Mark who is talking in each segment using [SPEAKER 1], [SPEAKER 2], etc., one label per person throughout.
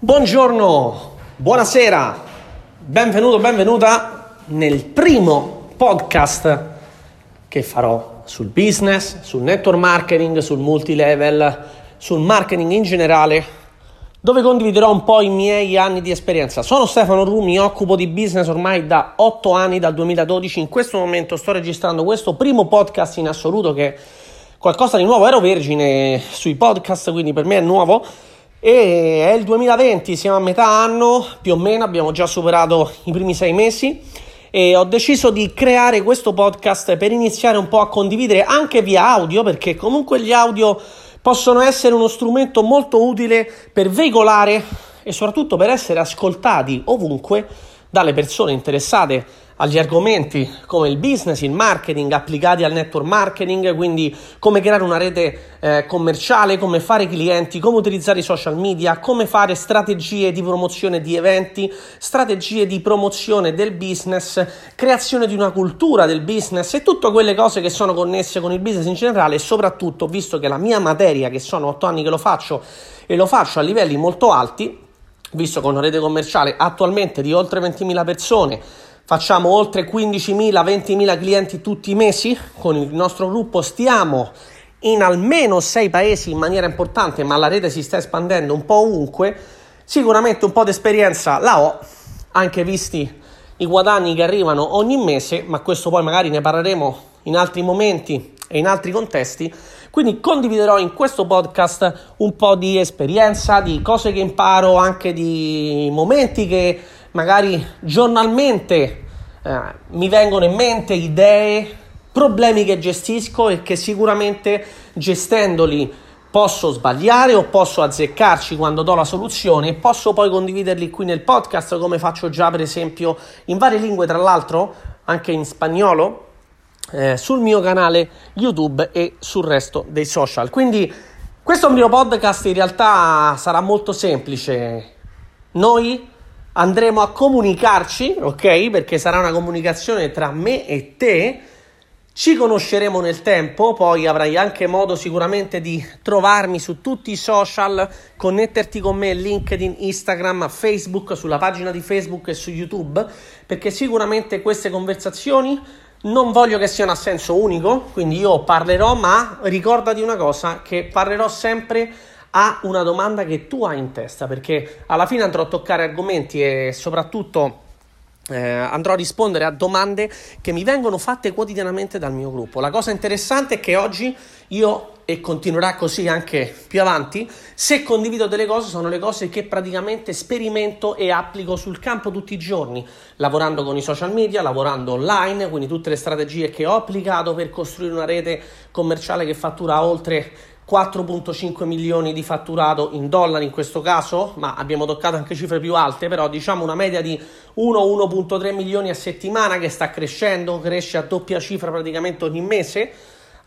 [SPEAKER 1] Buongiorno, buonasera, benvenuto, benvenuta nel primo podcast che farò sul business, sul network marketing, sul multilevel, sul marketing in generale, dove condividerò un po' i miei anni di esperienza. Sono Stefano Ru, mi occupo di business ormai da 8 anni, dal 2012. In questo momento sto registrando questo primo podcast in assoluto che è qualcosa di nuovo. Ero vergine sui podcast, quindi per me è nuovo e è il 2020, siamo a metà anno più o meno, abbiamo già superato i primi sei mesi e ho deciso di creare questo podcast per iniziare un po' a condividere anche via audio perché comunque gli audio possono essere uno strumento molto utile per veicolare e soprattutto per essere ascoltati ovunque dalle persone interessate agli argomenti come il business, il marketing applicati al network marketing, quindi come creare una rete eh, commerciale, come fare clienti, come utilizzare i social media, come fare strategie di promozione di eventi, strategie di promozione del business, creazione di una cultura del business e tutte quelle cose che sono connesse con il business in generale e soprattutto visto che la mia materia, che sono otto anni che lo faccio e lo faccio a livelli molto alti, visto con una rete commerciale attualmente di oltre 20.000 persone, facciamo oltre 15.000, 20.000 clienti tutti i mesi? Con il nostro gruppo, stiamo in almeno 6 paesi in maniera importante, ma la rete si sta espandendo un po' ovunque, sicuramente un po' di esperienza la ho, anche visti i guadagni che arrivano ogni mese, ma questo poi magari ne parleremo in altri momenti e in altri contesti. Quindi condividerò in questo podcast un po' di esperienza, di cose che imparo, anche di momenti che magari giornalmente eh, mi vengono in mente, idee, problemi che gestisco e che sicuramente gestendoli posso sbagliare o posso azzeccarci quando do la soluzione e posso poi condividerli qui nel podcast come faccio già per esempio in varie lingue tra l'altro anche in spagnolo eh, sul mio canale YouTube e sul resto dei social. Quindi questo mio podcast in realtà sarà molto semplice. Noi andremo a comunicarci, ok? Perché sarà una comunicazione tra me e te. Ci conosceremo nel tempo, poi avrai anche modo sicuramente di trovarmi su tutti i social, connetterti con me LinkedIn, Instagram, Facebook, sulla pagina di Facebook e su YouTube, perché sicuramente queste conversazioni non voglio che siano a senso unico, quindi io parlerò, ma ricordati una cosa, che parlerò sempre a una domanda che tu hai in testa, perché alla fine andrò a toccare argomenti e soprattutto eh, andrò a rispondere a domande che mi vengono fatte quotidianamente dal mio gruppo. La cosa interessante è che oggi io, e continuerà così anche più avanti, se condivido delle cose sono le cose che praticamente sperimento e applico sul campo tutti i giorni, lavorando con i social media, lavorando online, quindi tutte le strategie che ho applicato per costruire una rete commerciale che fattura oltre 4.5 milioni di fatturato in dollari in questo caso, ma abbiamo toccato anche cifre più alte, però diciamo una media di 1-1.3 milioni a settimana che sta crescendo, cresce a doppia cifra praticamente ogni mese,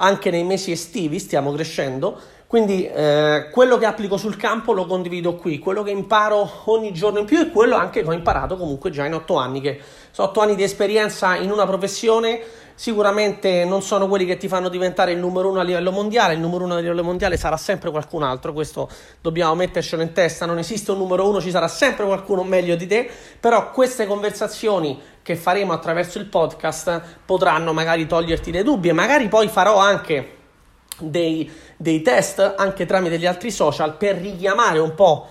[SPEAKER 1] anche nei mesi estivi stiamo crescendo, quindi eh, quello che applico sul campo lo condivido qui, quello che imparo ogni giorno in più è quello anche che ho imparato comunque già in 8 anni, che sono 8 anni di esperienza in una professione. Sicuramente non sono quelli che ti fanno diventare il numero uno a livello mondiale, il numero uno a livello mondiale sarà sempre qualcun altro, questo dobbiamo mettercelo in testa, non esiste un numero uno, ci sarà sempre qualcuno meglio di te, però queste conversazioni che faremo attraverso il podcast potranno magari toglierti dei dubbi e magari poi farò anche dei, dei test anche tramite gli altri social per richiamare un po'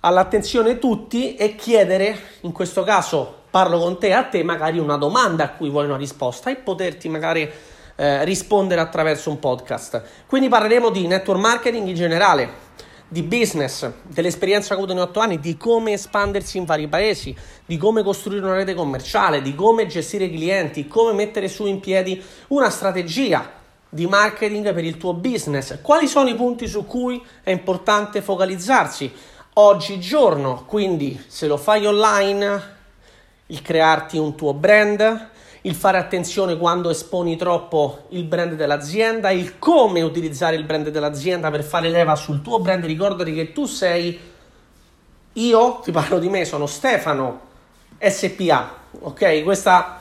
[SPEAKER 1] all'attenzione tutti e chiedere, in questo caso parlo con te, a te magari una domanda a cui vuoi una risposta e poterti magari eh, rispondere attraverso un podcast. Quindi parleremo di network marketing in generale, di business, dell'esperienza che ho avuto in 8 anni, di come espandersi in vari paesi, di come costruire una rete commerciale, di come gestire i clienti, come mettere su in piedi una strategia di marketing per il tuo business, quali sono i punti su cui è importante focalizzarsi? Oggigiorno, quindi se lo fai online il crearti un tuo brand, il fare attenzione quando esponi troppo il brand dell'azienda, il come utilizzare il brand dell'azienda per fare leva sul tuo brand. Ricordati che tu sei io, ti parlo di me, sono Stefano SPA, ok? Questa,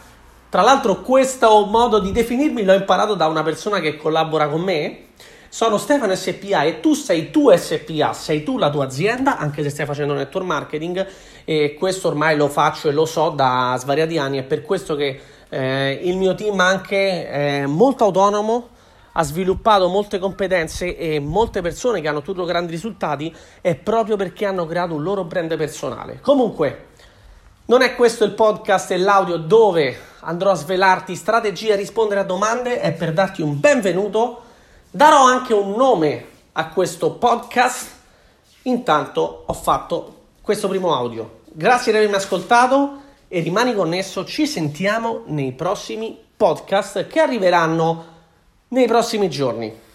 [SPEAKER 1] tra l'altro, questo modo di definirmi l'ho imparato da una persona che collabora con me Sono Stefano SPA e tu sei tu SPA, sei tu la tua azienda, anche se stai facendo network marketing e questo ormai lo faccio e lo so da svariati anni, è per questo che eh, il mio team anche è molto autonomo, ha sviluppato molte competenze e molte persone che hanno ottenuto grandi risultati è proprio perché hanno creato un loro brand personale. Comunque, non è questo il podcast e l'audio dove andrò a svelarti strategie e rispondere a domande, è per darti un benvenuto Darò anche un nome a questo podcast. Intanto ho fatto questo primo audio. Grazie di avermi ascoltato e rimani connesso. Ci sentiamo nei prossimi podcast che arriveranno nei prossimi giorni.